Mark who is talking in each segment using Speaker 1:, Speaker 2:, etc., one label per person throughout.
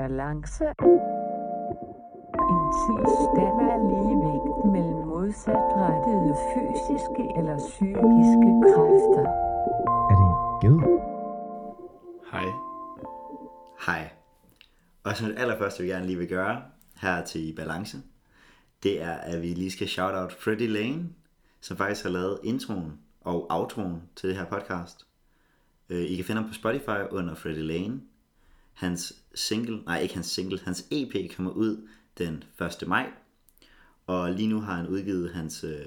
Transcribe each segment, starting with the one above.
Speaker 1: balance. En tilstand af ligevægt mellem modsatrettede fysiske eller psykiske kræfter.
Speaker 2: Er det en ged?
Speaker 3: Hej.
Speaker 4: Hej. Og så det allerførste, vi gerne lige vil gøre her til Balance, det er, at vi lige skal shout out Freddie Lane, som faktisk har lavet introen og outroen til det her podcast. Øh, I kan finde ham på Spotify under Freddie Lane. Hans single, nej ikke hans single, hans EP kommer ud den 1. maj. Og lige nu har han udgivet hans øh,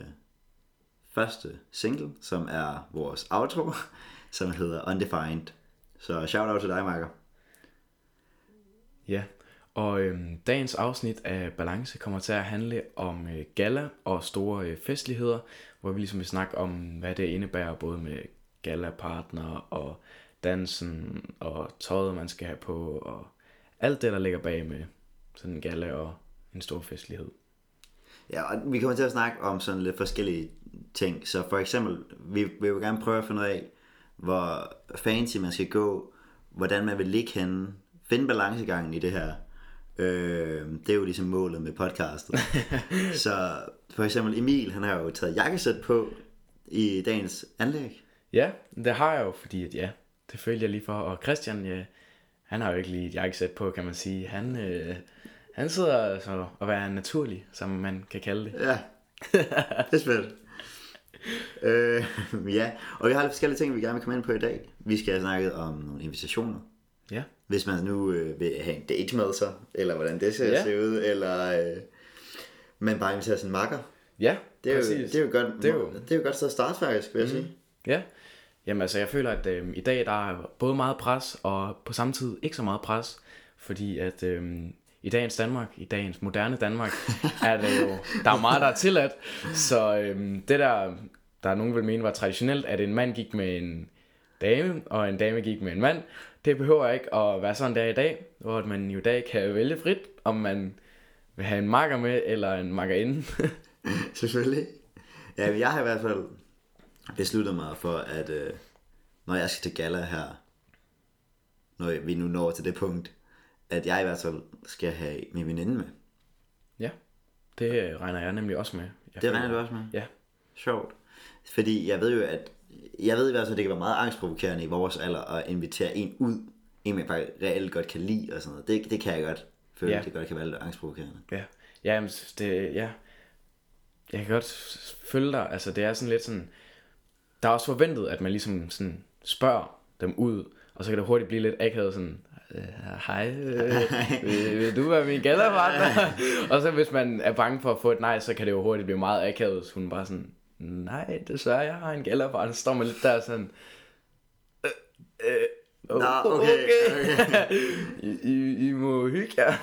Speaker 4: første single, som er vores outro, som hedder Undefined. Så shout out til dig, Marker.
Speaker 3: Ja, og øh, dagens afsnit af Balance kommer til at handle om øh, gala og store øh, festligheder, hvor vi ligesom vil snakke om, hvad det indebærer, både med gala-partner og dansen og tøjet, man skal have på, og alt det, der ligger bag med sådan en gala og en stor festlighed.
Speaker 4: Ja, og vi kommer til at snakke om sådan lidt forskellige ting. Så for eksempel, vi, vi vil gerne prøve at finde ud af, hvor fancy man skal gå, hvordan man vil ligge henne, finde balancegangen i det her. Øh, det er jo ligesom målet med podcastet. så for eksempel Emil, han har jo taget jakkesæt på i dagens anlæg.
Speaker 3: Ja, det har jeg jo, fordi at ja, det følte jeg lige for. Og Christian, ja, han har jo ikke lige et jakkesæt på, kan man sige. Han, øh, han sidder altså og være naturlig, som man kan kalde det.
Speaker 4: Ja, det er spændt. øh, ja, og vi har lidt forskellige ting, vi gerne vil komme ind på i dag. Vi skal have snakket om nogle invitationer.
Speaker 3: Ja,
Speaker 4: Hvis man nu øh, vil have en date med sig, eller hvordan det skal
Speaker 3: Ja.
Speaker 4: ja. se ud, eller øh, man bare inviterer sin makker.
Speaker 3: ja
Speaker 4: Det er, jo, det er jo godt,
Speaker 3: Det er jo-
Speaker 4: det er jo godt sted at starte faktisk, vil jeg sige.
Speaker 3: Ja, jamen altså jeg føler, at øh, i dag der er både meget pres, og på samme tid ikke så meget pres, fordi at øh, i dagens Danmark, i dagens moderne Danmark, er det jo, der er meget, der er tilladt, så øh, det der, der er nogen vil mene var traditionelt, at en mand gik med en dame, og en dame gik med en mand, det behøver ikke at være sådan der i dag, hvor man jo i dag kan vælge frit, om man vil have en makker med, eller en makkerinde.
Speaker 4: Selvfølgelig. Ja, jeg har i hvert fald besluttet mig for, at øh, når jeg skal til gala her, når vi nu når til det punkt, at jeg i hvert fald skal have min veninde med.
Speaker 3: ja, det øh, regner jeg nemlig også med. Jeg
Speaker 4: Det regner du også med?
Speaker 3: Ja,
Speaker 4: Sjovt. Fordi jeg ved jo, at jeg ved i hvert fald, at det kan være meget angstprovokerende i vores alder at invitere en ud, en man faktisk reelt godt kan lide og sådan noget. Det, det kan jeg godt føle,
Speaker 3: ja.
Speaker 4: det godt kan være lidt angstprovokerende.
Speaker 3: Ja, ja, jamen, det, ja. Jeg kan godt følge dig. Altså, det er sådan lidt sådan... Der er også forventet, at man ligesom sådan spørger dem ud, og så kan det hurtigt blive lidt akavet sådan... "Øh, Hej, øh, vil, vil du være min gallerpartner? og så hvis man er bange for at få et nej, så kan det jo hurtigt blive meget akavet. Så hun bare sådan, nej, desværre, jeg har en gallerpartner. Så står man lidt der sådan... Øh, øh,
Speaker 4: Nå, okay, okay.
Speaker 3: I, I, I må hygge jer.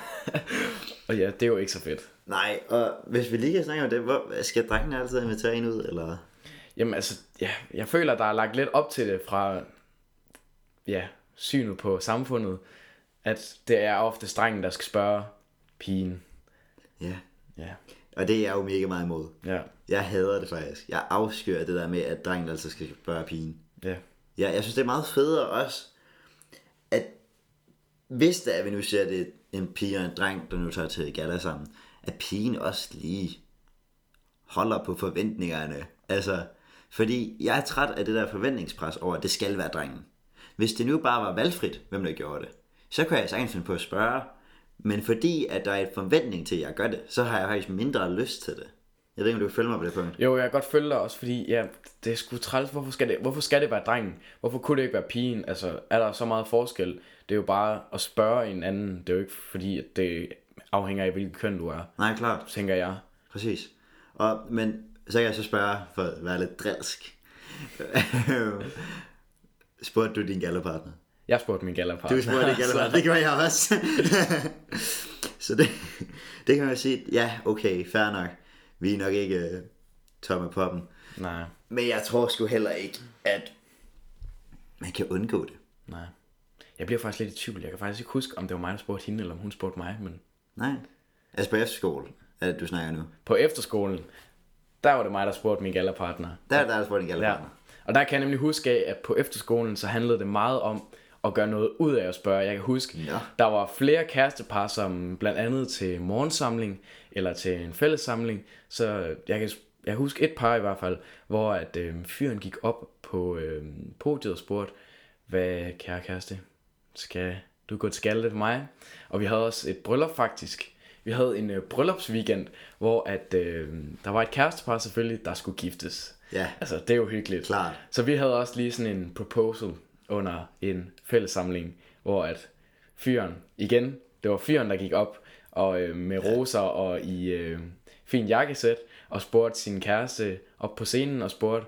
Speaker 3: og ja, det er jo ikke så fedt.
Speaker 4: Nej, og hvis vi lige kan snakke om det, hvor, skal drengene altid invitere en ud, eller?
Speaker 3: Jamen altså, ja, jeg føler, der er lagt lidt op til det fra ja, synet på samfundet, at det er ofte drengen, der skal spørge pigen.
Speaker 4: Ja.
Speaker 3: Ja,
Speaker 4: Og det er jeg jo mega meget imod.
Speaker 3: ja,
Speaker 4: Jeg hader det faktisk. Jeg afskyr det der med, at drengen altid skal spørge pigen.
Speaker 3: ja,
Speaker 4: Ja, jeg synes, det er meget federe også, at hvis der er, vi nu ser det en pige og en dreng, der nu tager til gala sammen, at pigen også lige holder på forventningerne. Altså, fordi jeg er træt af det der forventningspres over, at det skal være drengen. Hvis det nu bare var valgfrit, hvem der gjorde det, så kan jeg sagtens finde på at spørge, men fordi at der er et forventning til, at jeg gør det, så har jeg faktisk mindre lyst til det. Jeg ved ikke, om du kan følge mig på det punkt.
Speaker 3: Jo, jeg kan godt følge dig også, fordi ja, det er sgu træls. Hvorfor skal det, hvorfor skal det være drengen? Hvorfor kunne det ikke være pigen? Altså, er der så meget forskel? Det er jo bare at spørge en anden. Det er jo ikke fordi, at det afhænger af, hvilket køn du er,
Speaker 4: Nej, klart.
Speaker 3: tænker jeg.
Speaker 4: Præcis. Og, men så kan jeg så spørge, for at være lidt drilsk. Spurgte du din gallerpartner?
Speaker 3: Jeg spurgte min gallerpartner.
Speaker 4: Du spurgte din gallerpartner, det gjorde jeg også. så det, det kan man sige, ja, okay, fair nok. Vi er nok ikke uh, tom af poppen.
Speaker 3: Nej,
Speaker 4: Men jeg tror sgu heller ikke, at man kan undgå det.
Speaker 3: nej. Jeg bliver faktisk lidt i tvivl. Jeg kan faktisk ikke huske, om det var mig, der spurgte hende, eller om hun spurgte mig. Men
Speaker 4: Nej. Altså på efterskole, at du snakker nu.
Speaker 3: på efterskolen, der var det mig, der spurgte min gallerpartner.
Speaker 4: Der er der, der spurgte din
Speaker 3: Ja.
Speaker 4: gallerpartner.
Speaker 3: Og der kan jeg nemlig huske af, at på efterskolen, så handlede det meget om at gøre noget ud af at spørge. Jeg kan huske,
Speaker 4: Ja.
Speaker 3: der var flere kærestepar, som blandt andet til morgensamling, eller til en fællessamling, så jeg kan, jeg kan huske et par i hvert fald, hvor at øh, fyren gik op på øh, podiet og spurgte, hvad kære kæreste, skal du gå til skalle for mig? Og vi havde også et bryllup faktisk. Vi havde en øh, bryllupsweekend, hvor at, øh, der var et kærestepar selvfølgelig, der skulle giftes.
Speaker 4: Ja.
Speaker 3: Altså, det er jo hyggeligt.
Speaker 4: Klart.
Speaker 3: Så vi havde også lige sådan en proposal under en fællessamling, hvor at fyren, igen, det var fyren, der gik op og øh, med roser og i øh, fin jakkesæt, og spurgte sin kæreste op på scenen og spurgte,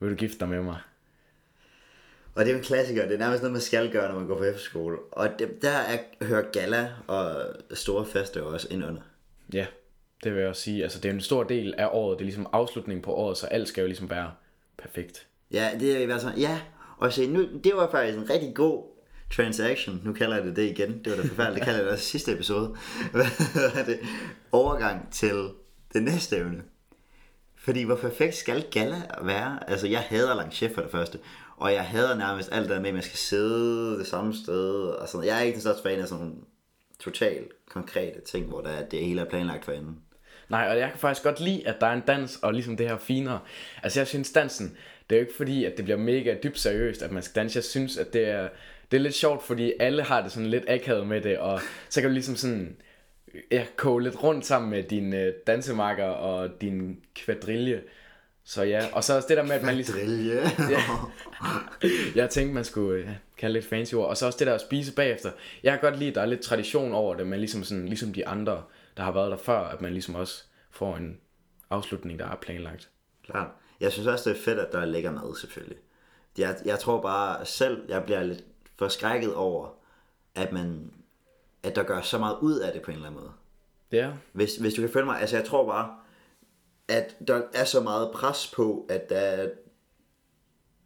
Speaker 3: vil du gifte dig med mig?
Speaker 4: Og det er en klassiker, det er nærmest noget, man skal gøre, når man går på efterskole. Og det, der er, hører gala og store fester også ind under.
Speaker 3: Ja, det vil jeg også sige. Altså, det er en stor del af året. Det er ligesom afslutningen på året, så alt skal jo ligesom være perfekt.
Speaker 4: Ja, det er i hvert fald ja. Og se, nu, det var faktisk en rigtig god transaction. Nu kalder jeg det det igen. Det var da forfærdeligt. Det kalder jeg det også sidste episode. Hvad det? Overgang til det næste evne. Fordi hvor perfekt skal gala være? Altså, jeg hader langchef for det første. Og jeg hader nærmest alt det med, at man skal sidde det samme sted. Og sådan. Jeg er ikke den største fan af sådan totalt konkrete ting, hvor der er, det hele er planlagt for enden.
Speaker 3: Nej, og jeg kan faktisk godt lide, at der er en dans, og ligesom det her finere. Altså jeg synes dansen, det er jo ikke fordi, at det bliver mega dybt seriøst, at man skal danse. Jeg synes, at det er, det er lidt sjovt, fordi alle har det sådan lidt akavet med det, og så kan du ligesom sådan, ja, koge lidt rundt sammen med din øh, dansemarker og din kvadrille. Så ja, og så også det der med, at man ligesom...
Speaker 4: Drille.
Speaker 3: Jeg tænkte, man skulle ja, kalde lidt fancy ord. Og så også det der at spise bagefter. Jeg kan godt lide, at der er lidt tradition over det, men ligesom, sådan, ligesom de andre, der har været der før, at man ligesom også får en afslutning, der er planlagt.
Speaker 4: Klart. Jeg synes også, det er fedt, at der er lækker mad, selvfølgelig. Jeg, jeg tror bare selv, jeg bliver lidt forskrækket over, at man at der gør så meget ud af det på en eller anden måde.
Speaker 3: Ja,
Speaker 4: Hvis, hvis du kan følge mig, altså jeg tror bare, at der er så meget pres på, at der er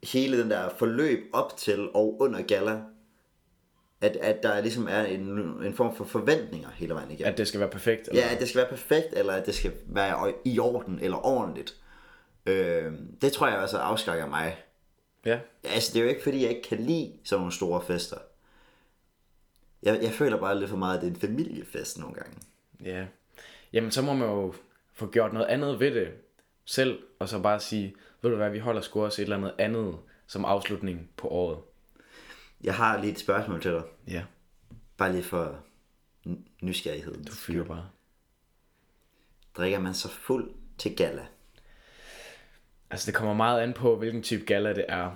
Speaker 4: hele den der forløb op til og under gala, at, at der ligesom er en, en form for forventninger hele vejen igennem.
Speaker 3: at det skal være perfekt. Eller?
Speaker 4: Ja, at det skal være perfekt, eller at det skal være i orden, eller ordentligt. Øh, det tror jeg også afskrækker mig.
Speaker 3: ja.
Speaker 4: Altså, det er jo ikke, fordi jeg ikke kan lide sådan nogle store fester. Jeg, jeg føler bare lidt for meget, at det er en familiefest nogle gange.
Speaker 3: Ja. Jamen, så må man jo få gjort noget andet ved det selv, og så bare sige, ved du hvad, vi holder sgu også et eller andet andet som afslutning på året.
Speaker 4: Jeg har lige et spørgsmål til dig.
Speaker 3: Ja,
Speaker 4: Bare lige for n- nysgerrigheden.
Speaker 3: du fyrer bare.
Speaker 4: Drikker man så fuld til gala?
Speaker 3: Altså, det kommer meget an på, hvilken type gala det er.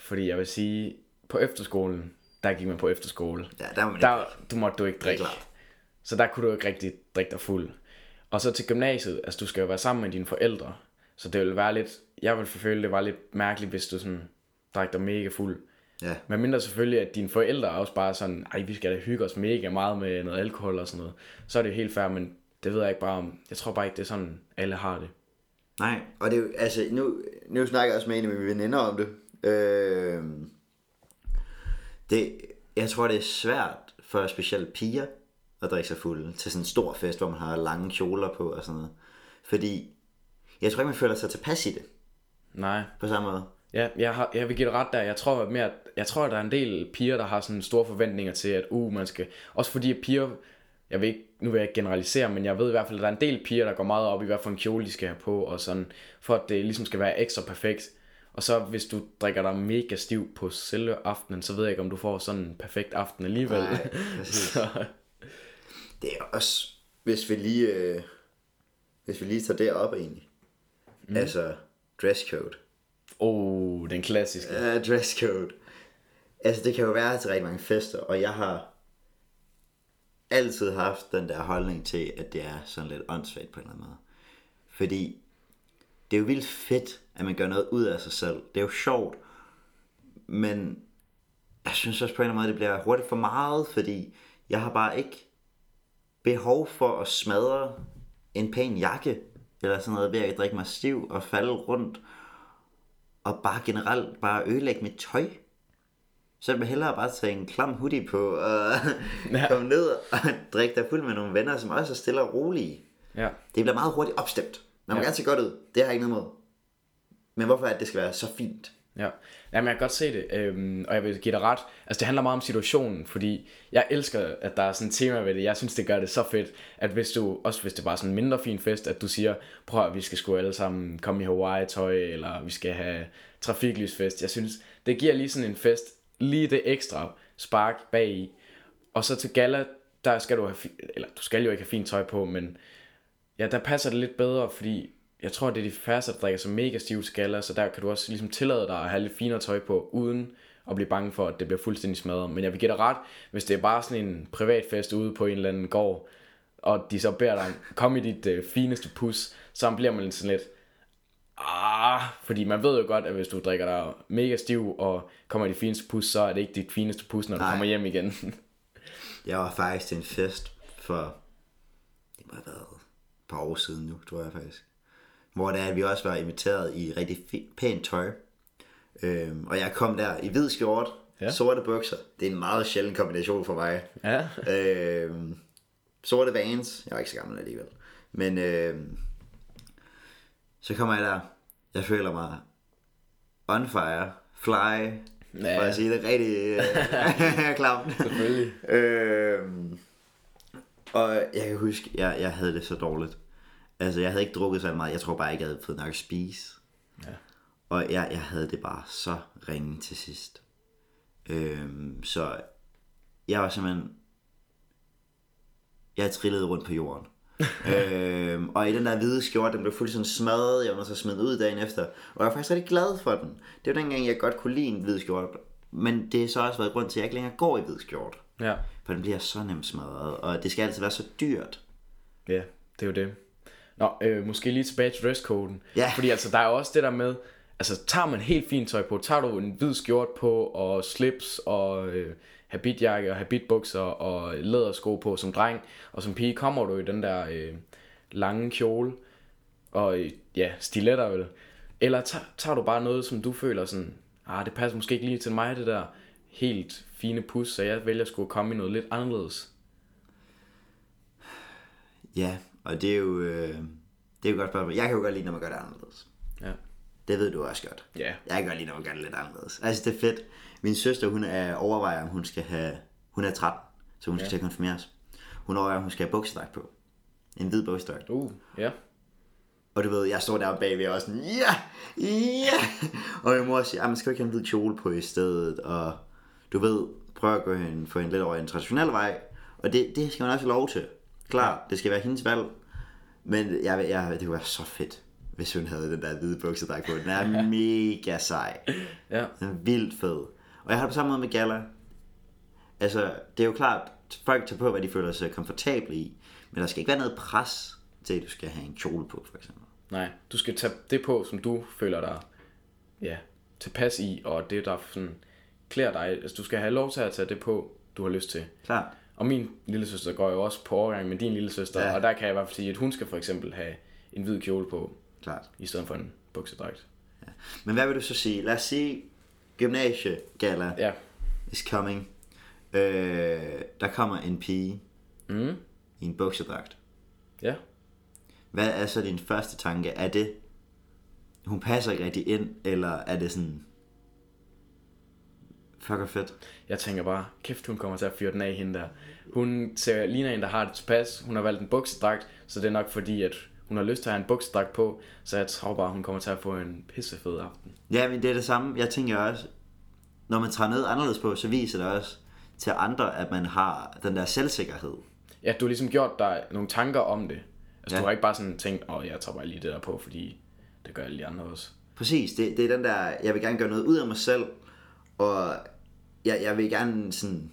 Speaker 3: Fordi jeg vil sige, på efterskolen, der gik man på efterskole.
Speaker 4: Ja, der må man
Speaker 3: Der, du måtte du ikke drikke. Så der kunne du ikke rigtig drikke dig fuld. Og så til gymnasiet, altså du skal jo være sammen med dine forældre. Så det ville være lidt, jeg ville føle, det var lidt mærkeligt, hvis du sådan drak dig mega fuld.
Speaker 4: Ja.
Speaker 3: Men mindre selvfølgelig, at dine forældre også bare sådan, ej, vi skal da hygge os mega meget med noget alkohol og sådan noget. Så er det jo helt fair, men det ved jeg ikke bare om. Jeg tror bare ikke, det er sådan, alle har det.
Speaker 4: Nej, og det er jo, altså, nu, nu snakker jeg også med en af mine veninder om det. Øh, det. Jeg tror, det er svært for specielt piger at drikke sig fuld til sådan en stor fest, hvor man har lange kjoler på og sådan noget. Fordi jeg tror ikke, man føler sig tilpas i det
Speaker 3: Nej,
Speaker 4: på samme måde.
Speaker 3: Ja, jeg, har, jeg vil give det ret der. Jeg tror mere, at, jeg tror, at der er en del piger, der har sådan store forventninger til, at uh, man skal... Også fordi at piger, jeg vil ikke, nu vil jeg ikke generalisere, men jeg ved i hvert fald, at der er en del piger, der går meget op i, hvad for en kjole de skal have på, og sådan, for at det ligesom skal være ekstra perfekt. Og så hvis du drikker dig mega stiv på selve aftenen, så ved jeg ikke, om du får sådan en perfekt aften alligevel.
Speaker 4: Nej, præcis.
Speaker 3: så,
Speaker 4: Det er også, hvis vi lige, øh, hvis vi lige tager det op egentlig. Mm. Altså, dresscode.
Speaker 3: oh, den klassiske.
Speaker 4: Ja, dresscode. Altså, det kan jo være til rigtig mange fester, og jeg har altid haft den der holdning til, at det er sådan lidt åndssvagt på en eller anden måde. Fordi det er jo vildt fedt, at man gør noget ud af sig selv. Det er jo sjovt, men jeg synes også på en eller anden måde, det bliver hurtigt for meget, fordi jeg har bare ikke behov for at smadre en pæn jakke, eller sådan noget, ved at drikke mig stiv og falde rundt, og bare generelt bare ødelægge mit tøj. Så jeg vil hellere bare tage en klam hoodie på, og ja. komme ned og drikke dig fuld med nogle venner, som også er stille og rolige.
Speaker 3: Ja.
Speaker 4: Det bliver meget hurtigt opstemt. Man må
Speaker 3: Ja.
Speaker 4: ja. gerne se godt ud. Det har jeg ikke noget mod. Men hvorfor er det, det skal være så fint?
Speaker 3: Ja, Jamen, jeg kan godt se det, øhm, og jeg vil give dig ret. Altså, det handler meget om situationen, fordi jeg elsker, at der er sådan et tema ved det. Jeg synes, det gør det så fedt, at hvis du, også hvis det bare er sådan en mindre fin fest, at du siger, prøv at vi skal sgu alle sammen komme i Hawaii-tøj, eller vi skal have trafiklysfest. Jeg synes, det giver lige sådan en fest, lige det ekstra spark bag i. Og så til gala, der skal du have, fi- eller du skal jo ikke have fint tøj på, men ja, der passer det lidt bedre, fordi jeg tror, det er de færreste, der drikker så mega stive skaller, så der kan du også ligesom tillade dig at have lidt finere tøj på, uden at blive bange for, at det bliver fuldstændig smadret. Men jeg vil give dig ret, hvis det er bare sådan en privat fest ude på en eller anden gård, og de så beder dig, kom i dit øh, fineste pus, så bliver man sådan lidt, ah, fordi man ved jo godt, at hvis du drikker dig mega stiv og kommer i dit fineste pus, så er det ikke dit fineste pus, når du
Speaker 4: Nej.
Speaker 3: kommer hjem igen.
Speaker 4: Jeg var faktisk til en fest for, det må have været et par år siden nu, tror jeg faktisk. Hvor er, at vi også var inviteret i rigtig pænt tøj. Øhm, og jeg kom der i hvid skjort,
Speaker 3: ja.
Speaker 4: sorte bukser. Det er en meget sjælden kombination for mig.
Speaker 3: ja,
Speaker 4: øhm, sorte vans. Jeg var ikke så gammel alligevel. Men øhm, så kommer jeg der. Jeg føler mig on fire, fly,
Speaker 3: Ja.
Speaker 4: for at sige det rigtig øh, klamt.
Speaker 3: selvfølgelig.
Speaker 4: øhm, og jeg kan huske, jeg, jeg havde det så dårligt. Altså, jeg havde ikke drukket så meget. Jeg tror bare ikke, jeg havde fået nok at spise.
Speaker 3: Ja.
Speaker 4: Og jeg, jeg havde det bare så ringe til sidst. Øhm, så jeg var simpelthen... Jeg trillede rundt på jorden. øhm, og i den der hvide skjorte, den blev fuldstændig smadret. Jeg var så smidt ud dagen efter. Og jeg var faktisk rigtig glad for den. Det var dengang, jeg godt kunne lide en hvid skjorte. Men det har så også været grund til, at jeg ikke længere går i hvid skjorte.
Speaker 3: Ja.
Speaker 4: For den bliver så nemt smadret. Og det skal altid være så dyrt.
Speaker 3: Ja, det er jo det. Nå, øh, måske lige tilbage til dresscoden.
Speaker 4: Ja.
Speaker 3: Fordi altså, der er også det der med, altså tager man helt fint tøj på, tager du en hvid skjort på, og slips, og øh, habitjakke, og habitbukser, og lædersko på som dreng, og som pige kommer du i den der øh, lange kjole, og øh, ja, stiletter vel. Eller tager, tager du bare noget, som du føler sådan, ah, det passer måske ikke lige til mig, det der helt fine pus, så jeg vælger at komme i noget lidt anderledes.
Speaker 4: Ja, og det er jo... Øh, det er jo godt spørgsmål. Jeg kan jo godt lide, når man gør det anderledes.
Speaker 3: Ja.
Speaker 4: Det ved du også godt.
Speaker 3: Ja.
Speaker 4: Jeg kan godt lide, når man gør det lidt anderledes. Altså, det er fedt. Min søster, hun er overvejer, om hun skal have... Hun er 13, så hun skal
Speaker 3: Ja.
Speaker 4: til at konfirmeres. Hun overvejer, om hun skal have buksedragt på. En hvid buksedragt.
Speaker 3: Uh, ja.
Speaker 4: Og du ved, jeg står der bagved og sådan, ja, ja. Og min mor siger, "Ah, man skal jo ikke have en hvid kjole på i stedet. Og du ved, prøv at gå hen, få hende lidt over en traditionel vej. Og det, det skal man også have lov til. Klart, det skal være hendes valg. Men jeg, jeg, det kunne være så fedt, hvis hun havde den der hvide buksedragt på. Den er mega sej.
Speaker 3: Ja.
Speaker 4: Den er vildt fed. Og jeg har det på samme måde med gala. Altså, det er jo klart, folk tager på, hvad de føler sig komfortable i. Men der skal ikke være noget pres til, at du skal have en kjole på, for eksempel.
Speaker 3: Nej, du skal tage det på, som du føler dig ja, tilpas i, og det der sådan klæder dig. Altså, du skal have lov til at tage det på, du har lyst til.
Speaker 4: Klart.
Speaker 3: Og min lille søster går jo også på overgang med din lille søster, ja.
Speaker 4: Ja.
Speaker 3: og der kan jeg i hvert fald sige, at hun skal for eksempel have en hvid kjole på,
Speaker 4: Klart.
Speaker 3: i stedet for en buksedragt.
Speaker 4: Men hvad vil du så sige? Lad os sige, gymnasiegala
Speaker 3: Ja,
Speaker 4: is coming. Øh, der kommer en pige
Speaker 3: mm.
Speaker 4: i en buksedragt.
Speaker 3: ja.
Speaker 4: Hvad er så din første tanke? Er det, hun passer ikke rigtig ind, eller er det sådan, fuck og fedt?
Speaker 3: Jeg tænker bare, kæft hun kommer til at fyre den af hende der. Hun ser, ligner en, der har det tilpas. Hun har valgt en buksedragt, så det er nok fordi, at hun har lyst til at have en buksedragt på. Så jeg tror bare, hun kommer til at få en pissefed aften.
Speaker 4: Ja, men det er det samme. Jeg tænker også, når man tager noget anderledes på, så viser det også til andre, at man har den der selvsikkerhed.
Speaker 3: Ja, du har ligesom gjort dig nogle tanker om det. Altså, ja. Du har ikke bare sådan tænkt, åh, jeg tager bare lige det der på, fordi det gør alle de andre også.
Speaker 4: Præcis, det, det er den der, jeg vil gerne gøre noget ud af mig selv, og jeg, jeg vil gerne sådan,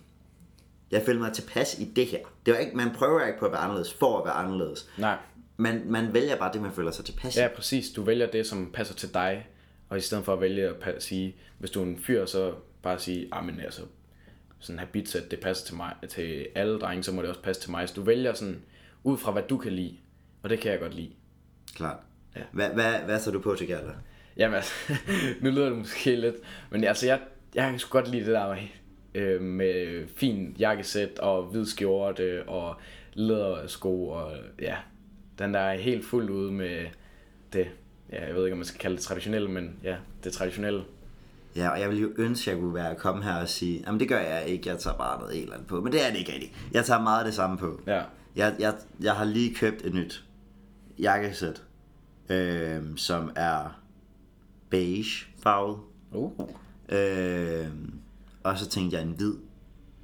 Speaker 4: jeg føler mig tilpas i det her. Det var ikke, man prøver ikke på at være anderledes, for at være anderledes.
Speaker 3: Nej,
Speaker 4: Man, man vælger bare det, man føler sig tilpas i.
Speaker 3: ja, præcis. Du vælger det, som passer til dig, og i stedet for at vælge at sige, hvis du er en fyr, så bare sige, ah, men altså, sådan habitsæt, det passer til mig, til alle drenge, så må det også passe til mig. Så du vælger sådan, ud fra hvad du kan lide, og det kan jeg godt lide.
Speaker 4: Klart.
Speaker 3: Ja.
Speaker 4: Hvad, hvad, hvad så du på til Gerda?
Speaker 3: Jamen altså, nu lyder det måske lidt, men altså jeg, jeg kan sgu godt lide det der øh, med fin jakkesæt og hvid skjorte og lædersko og ja, den der er helt fuldt ude med det, ja, jeg ved ikke om man skal kalde det traditionelle, men ja, det traditionelle.
Speaker 4: Ja, og jeg ville jo ønske, at jeg kunne være komme her og sige, jamen det gør jeg ikke, jeg tager bare noget et eller andet på. Men det er det ikke rigtigt. Jeg tager meget det samme på.
Speaker 3: Ja.
Speaker 4: Jeg, jeg, jeg har lige købt et nyt jakkesæt, øh, som er beige farvet.
Speaker 3: Uh.
Speaker 4: Øh, og så tænkte jeg en hvid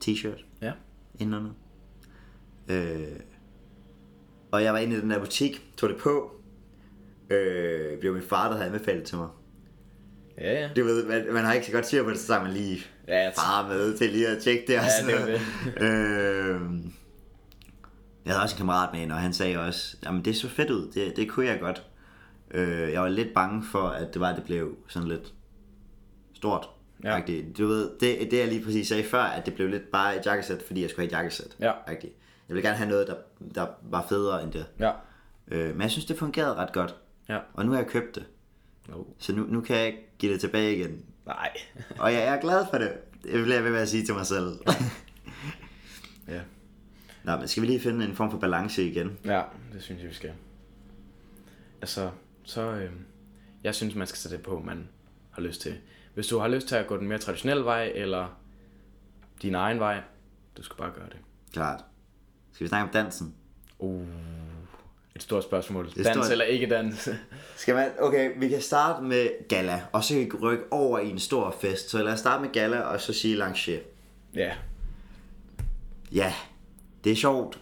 Speaker 4: t-shirt
Speaker 3: Ja.
Speaker 4: indenunder. Øh, og jeg var inde i den der butik, tog det på. Øh, det var min far, der havde anbefalet det til mig.
Speaker 3: Ja, ja.
Speaker 4: Du ved, man, man har ikke så godt styr på det, så tager man lige
Speaker 3: Ja, jeg
Speaker 4: far med til lige at tjekke det. Og
Speaker 3: Ja,
Speaker 4: sådan
Speaker 3: det
Speaker 4: noget. øh, jeg havde også en kammerat med, og han sagde også, jamen det så fedt ud, det, det kunne jeg godt. Øh, jeg var lidt bange for, at det var, at det blev sådan lidt stort.
Speaker 3: Ja.
Speaker 4: Ja. Du ved, det, det jeg lige præcis sagde før, at det blev lidt bare et jakkesæt, fordi jeg skulle have et jakkesæt.
Speaker 3: Ja.
Speaker 4: Agtigt. Jeg ville gerne have noget, der, der var federe end det.
Speaker 3: Ja.
Speaker 4: Øh, men jeg synes, det fungerede ret godt.
Speaker 3: Ja.
Speaker 4: Og nu har jeg købt det.
Speaker 3: Oh.
Speaker 4: Så nu, nu kan jeg ikke give det tilbage igen.
Speaker 3: Nej.
Speaker 4: Og jeg er glad for det. Det vil jeg ved med at sige til mig selv.
Speaker 3: ja.
Speaker 4: Nå, men skal vi lige finde en form for balance igen?
Speaker 3: Ja, det synes jeg, vi skal. Altså, så... Øh, jeg synes, man skal sætte det på, man har lyst til. Hvis du har lyst til at gå den mere traditionelle vej, eller din egen vej, du skal bare gøre det.
Speaker 4: Klart. Skal vi snakke om dansen?
Speaker 3: Uh, et stort spørgsmål.
Speaker 4: er
Speaker 3: Dans
Speaker 4: stort.
Speaker 3: eller ikke dans?
Speaker 4: Skal man, okay, vi kan starte med gala, og så kan vi rykke over i en stor fest. Så lad os starte med gala, og så sige lancier.
Speaker 3: ja,
Speaker 4: Ja, det er sjovt.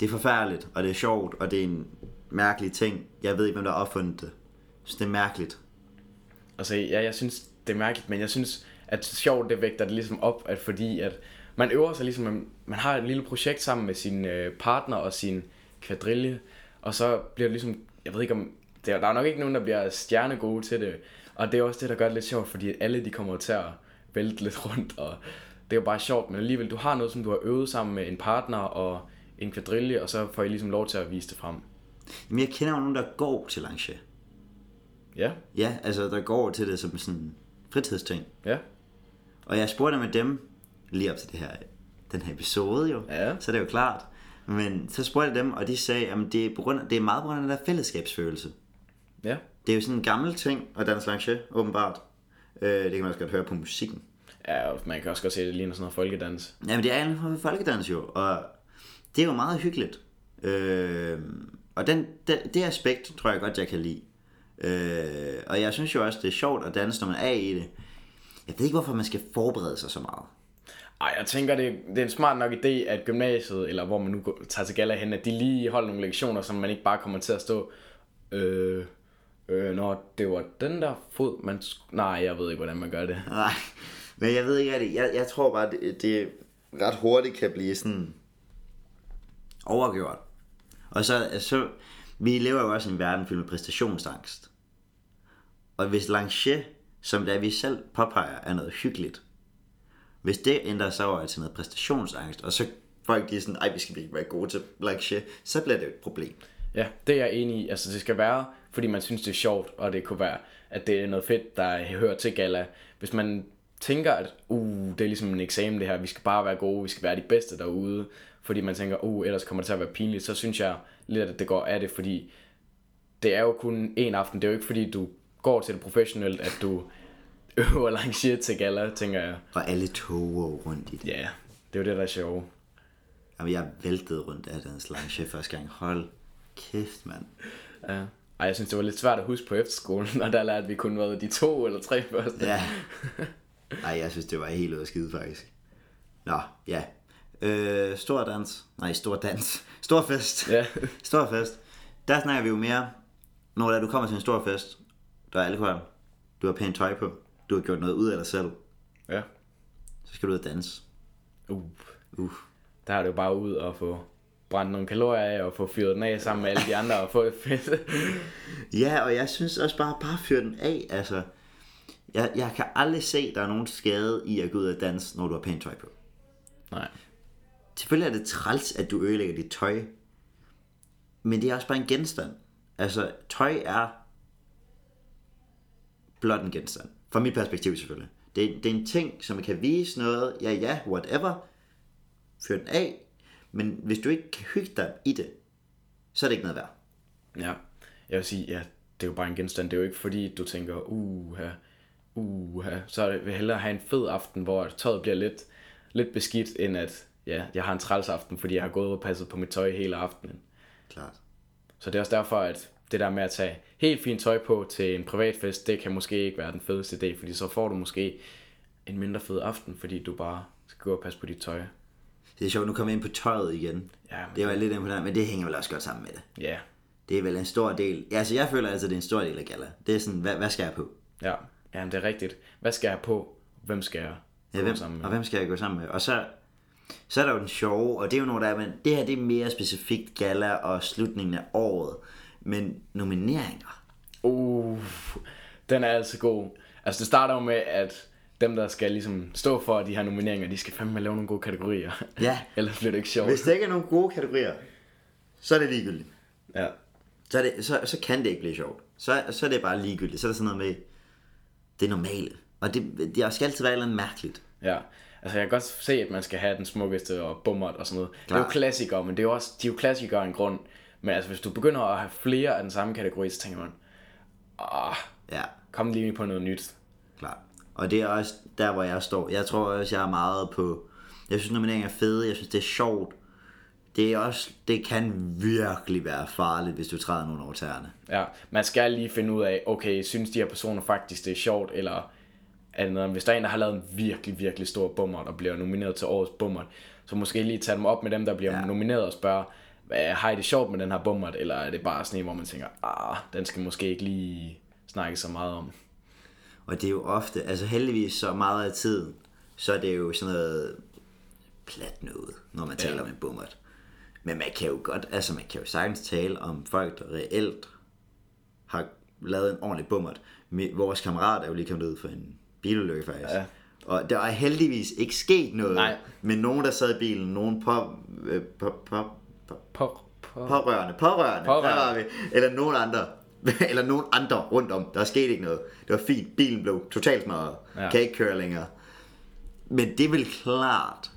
Speaker 4: Det er forfærdeligt, og det er sjovt, og det er en mærkelig ting. Jeg ved ikke, hvem der har opfundet det. Så det er mærkeligt.
Speaker 3: altså, ja, jeg synes, det er mærkeligt, men jeg synes, at sjovt, det vægter det ligesom op, at fordi at man øver sig ligesom, man, man har et lille projekt sammen med sin øh, partner og sin kvadrille, og så bliver det ligesom, jeg ved ikke om, der, der er nok ikke nogen, der bliver stjernegode til det, og det er også det, der gør det lidt sjovt, fordi alle de kommer til at vælte lidt rundt, og det er jo bare sjovt, men alligevel, du har noget, som du har øvet sammen med en partner og en kvadrille, og så får I ligesom lov til at vise det frem.
Speaker 4: Men jeg kender jo nogen, der går til lancier.
Speaker 3: Ja,
Speaker 4: Ja, altså der går til det som sådan fritidsting.
Speaker 3: ja,
Speaker 4: Og jeg spurgte med dem, lige op til det her, den her episode jo,
Speaker 3: Ja.
Speaker 4: så er det jo klart. Men så spurgte jeg dem, og de sagde, at det er, på grund af, det er meget på grund af den der fællesskabsfølelse.
Speaker 3: ja,
Speaker 4: Det er jo sådan en gammel ting at danse lancier, åbenbart. Øh, det kan man også godt høre på musikken.
Speaker 3: ja, og man kan også godt se, at det ligner sådan noget folkedans.
Speaker 4: Jamen det er en folkedans jo, og det er jo meget hyggeligt. Øh, og den, den, det aspekt tror jeg godt, jeg kan lide. Øh, og jeg synes jo også, det er sjovt at danse, når man er i det. Jeg ved ikke, hvorfor man skal forberede sig så meget.
Speaker 3: Ej, jeg tænker, det, det er en smart nok idé, at gymnasiet, eller hvor man nu går, tager til gala hen, at de lige holder nogle lektioner, så man ikke bare kommer til at stå, øh, øh, når det var den der fod, man... Nej, jeg ved ikke, hvordan man gør det.
Speaker 4: Nej, men jeg ved ikke rigtig. Jeg, jeg tror bare, det, det ret hurtigt kan blive sådan overgjort. Og så, så, vi lever jo også i en verden fyldt med præstationsangst. Og hvis Lange, som der vi selv påpeger, er noget hyggeligt, hvis det ændrer sig over til noget præstationsangst, og så folk de er sådan, ej, vi skal ikke være gode til Lange, så bliver det jo et problem.
Speaker 3: Ja, det er jeg enig i. Altså, det skal være, fordi man synes, det er sjovt, og det kunne være, at det er noget fedt, der hører til gala. Hvis man tænker, at uh, det er ligesom en eksamen det her, vi skal bare være gode, vi skal være de bedste derude, fordi man tænker, uh, ellers kommer det til at være pinligt, så synes jeg lidt, at det går af det, fordi det er jo kun en aften. Det er jo ikke, fordi du går til det professionelt, at du øver lancier til gala, tænker jeg.
Speaker 4: Og alle toger rundt i det.
Speaker 3: Ja, det er jo det, der er sjovt.
Speaker 4: Jamen, jeg væltede rundt af den Lancier første gang. Hold kæft, mand.
Speaker 3: Ja. Ej, jeg synes, det var lidt svært at huske på efterskolen, og der lærte vi kun været de to eller tre første.
Speaker 4: Ja. Ej, jeg synes, det var helt ud af skide, faktisk. Nå, ja. Øh, stor dans. Nej, stor dans. Stor fest.
Speaker 3: Ja.
Speaker 4: Stor fest. Der snakker vi jo mere, når der du kommer til en stor fest. Der er alkohol. Du har pænt tøj på. Du har gjort noget ud af dig selv.
Speaker 3: ja.
Speaker 4: Så skal du ud og danse.
Speaker 3: Uh.
Speaker 4: Uh.
Speaker 3: Der er det jo bare ud og få brændt nogle kalorier af, og få fyret den af sammen med alle de andre, og få et fedt.
Speaker 4: Ja, og jeg synes også bare, bare fyr den af. Altså, jeg, jeg kan aldrig se, der er nogen skade i at gå ud og danse, når du har pænt tøj på.
Speaker 3: Nej.
Speaker 4: Selvfølgelig er det træls, at du ødelægger dit tøj. Men det er også bare en genstand. Altså, tøj er blot en genstand. Fra mit perspektiv selvfølgelig. Det, det er en ting, som kan vise noget. Ja, ja, whatever. Fyr den af. Men hvis du ikke kan hygge dig i det, så er det ikke noget værd.
Speaker 3: Ja. Jeg vil sige, ja, det er jo bare en genstand. Det er jo ikke fordi, du tænker, uha, uha, så er det vil jeg hellere have en fed aften, hvor tøjet bliver lidt, lidt beskidt, end at ja, jeg har en træls aften, fordi jeg har gået og passet på mit tøj hele aftenen.
Speaker 4: Klart.
Speaker 3: Så det er også derfor, at det der med at tage helt fint tøj på til en privatfest, det kan måske ikke være den fedeste idé, fordi så får du måske en mindre fed aften, fordi du bare skal gå og passe på dit tøj.
Speaker 4: Det er sjovt, nu kommer jeg ind på tøjet igen.
Speaker 3: Ja, men-
Speaker 4: Det var lidt imponerende, men det hænger vel også godt sammen med det.
Speaker 3: Ja,
Speaker 4: Det er vel en stor del. Ja, altså jeg føler altså, det er en stor del af gala. Det er sådan, hvad, hvad skal jeg på?
Speaker 3: ja, ja det er rigtigt. Hvad skal jeg på? Hvem skal jeg
Speaker 4: Ja,
Speaker 3: gå
Speaker 4: hvem,
Speaker 3: sammen med?
Speaker 4: og hvem skal jeg gå sammen med? Og så, så er der jo den sjove, og det er jo noget, der er, men det her det er mere specifikt gala og slutningen af året. Men nomineringer,
Speaker 3: Uh, den er altså god. Altså det starter jo med, at dem, der skal ligesom stå for de her nomineringer, de skal fandme lave nogle gode kategorier.
Speaker 4: Ja.
Speaker 3: Ellers bliver det ikke sjovt.
Speaker 4: hvis der ikke er nogen gode kategorier, så er det ligegyldigt.
Speaker 3: Ja.
Speaker 4: Så, er det, så, så kan det ikke blive sjovt. Så, så er det bare ligegyldigt. Så er der sådan noget med det normale. Og det, det skal altid være et eller andet mærkeligt.
Speaker 3: Ja, altså jeg kan godt se, at man skal have den smukkeste og bummert og sådan noget. Det er jo klassikere, men det er jo også, de er jo klassikere af en grund. Men altså hvis du begynder at have flere af den samme kategori, så tænker man, ah,
Speaker 4: Ja,
Speaker 3: kom lige på noget nyt.
Speaker 4: klart. Og det er også der, hvor jeg står. Jeg tror også, jeg er meget på... Jeg synes, nomineringer er fede. Jeg synes, det er sjovt. Det er også... Det kan virkelig være farligt, hvis du træder nogen over tæerne.
Speaker 3: Ja, man skal lige finde ud af, okay, synes de her personer faktisk, det er sjovt, eller er det noget, hvis der er en, der har lavet en virkelig, virkelig stor bummert, og bliver nomineret til årets bummert, så måske lige tage dem op med dem, der bliver
Speaker 4: Ja.
Speaker 3: nomineret og spørge, har I det sjovt med den her bummert, eller er det bare sådan en, hvor man tænker, ah, den skal måske ikke lige snakke så meget om.
Speaker 4: Og det er jo ofte, altså heldigvis så meget af tiden, så er det jo sådan noget plat noget, når man taler
Speaker 3: Ja.
Speaker 4: om en bummert. Men man kan jo godt, altså man kan jo sagtens tale om folk, der reelt har lavet en ordentlig bummert. Vores kammerat er jo lige kommet ud for en bilulykke faktisk.
Speaker 3: Ja.
Speaker 4: Og der er heldigvis ikke sket noget
Speaker 3: Nej.
Speaker 4: med nogen, der sad i bilen, nogen på, øh, på, på, på,
Speaker 3: På, på.
Speaker 4: Pårørende, pårørende,
Speaker 3: Pårørende.
Speaker 4: der var vi. Eller nogen andre, eller nogen andre rundt om. Der skete ikke noget. Det var fint. Bilen blev totalt smadret. Ja.
Speaker 3: Ja.
Speaker 4: Kan ikke køre længere. Men det vil klart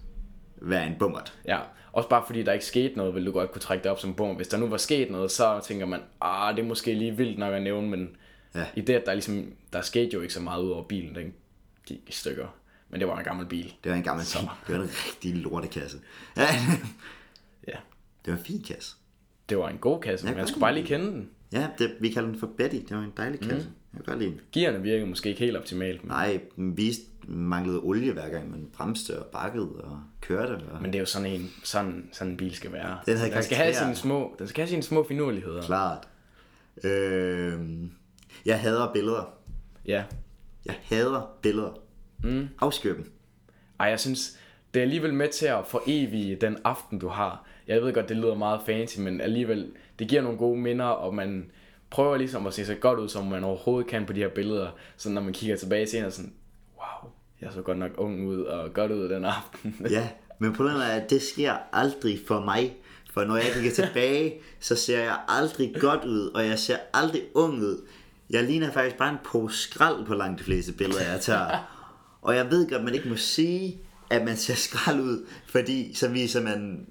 Speaker 4: være en bummert.
Speaker 3: Ja, også bare fordi der ikke skete noget, vil du godt kunne trække det op som bummer. Hvis der nu var sket noget, så tænker man, ah, det er måske lige vildt nok at nævne, men
Speaker 4: Ja.
Speaker 3: ja. i det, at der ligesom, der skete jo ikke så meget ud over bilen, den gik i stykker. Men det var en gammel bil.
Speaker 4: Det var en gammel bil. Det var en rigtig lortekasse. Ja.
Speaker 3: Ja,
Speaker 4: Det var en fin kasse.
Speaker 3: det var en god kasse,
Speaker 4: Jeg
Speaker 3: men
Speaker 4: kan
Speaker 3: skulle bare lige kende den.
Speaker 4: Ja, det, vi kalder den for Betty. Det var en dejlig kasse. Mm. Jeg kan godt lide den.
Speaker 3: Gearne virkede måske ikke helt optimalt, men,
Speaker 4: Nej, den viste, manglede olie hver gang man bremste og bakkede og kørte. Og...
Speaker 3: men det er jo sådan en, sådan, sådan en bil skal være.
Speaker 4: Den havde
Speaker 3: den skal have sine små, den skal have sine små finurligheder.
Speaker 4: Klart. Øhm, jeg hader billeder.
Speaker 3: Ja,
Speaker 4: Jeg hader billeder. Mm. Afskyr dem.
Speaker 3: Ej, jeg synes, det er alligevel med til at forevige den aften, du har. Jeg ved godt, det lyder meget fancy, men alligevel, det giver nogle gode minder, og man prøver ligesom at se så godt ud, som man overhovedet kan på de her billeder. Så når man kigger tilbage senere, sådan, wow, jeg så godt nok ung ud og godt ud den aften.
Speaker 4: Ja, men problemet er, at det sker aldrig for mig. For når jeg kigger tilbage, så ser jeg aldrig godt ud, og jeg ser aldrig ung ud. Jeg ligner faktisk bare en pose skrald på langt de fleste billeder, jeg tager. Og jeg ved godt, at man ikke må sige, at man ser skrald ud, fordi så viser man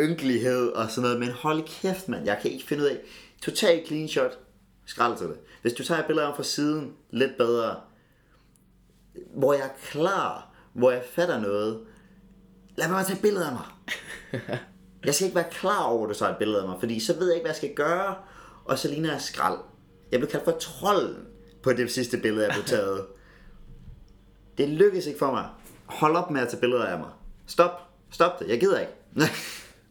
Speaker 4: ynkelighed og sådan noget. Men hold kæft, mand. Jeg kan ikke finde ud af. Total clean shot. Skrald til det. Hvis du tager et billede af fra siden, lidt bedre. Hvor jeg er klar, hvor jeg fatter noget. Lad mig bare tage et billede af mig. Jeg skal ikke være klar over, at du tager et billede af mig, fordi så ved jeg ikke, hvad jeg skal gøre, og så ligner jeg skrald. Jeg blev kaldt for trolden på det sidste billede, jeg blev taget. Det lykkedes ikke for mig. Hold op med at tage billeder af mig. Stop. Stop det. Jeg gider ikke.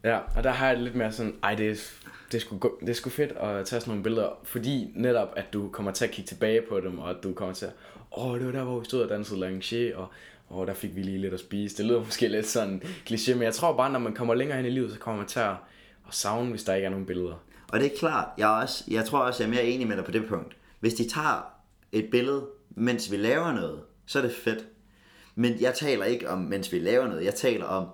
Speaker 3: Ja, og der har jeg lidt mere sådan, ej, det er, det er, sgu, det er sgu fedt at tage sådan nogle billeder, fordi netop, at du kommer til at kigge tilbage på dem, og at du kommer til at, åh, det var der, hvor vi stod og dansede Lange, og åh, der fik vi lige lidt at spise. Det lyder måske lidt sådan kliché, men jeg tror bare, når man kommer længere ind i livet, så kommer man til at, at savne, hvis der ikke er nogen billeder.
Speaker 4: Og det er klart, jeg, er også, jeg tror også, jeg er mere enig med dig på det punkt. Hvis de tager et billede, mens vi laver noget, så er det fedt. Men jeg taler ikke om, mens vi laver noget. Jeg taler om,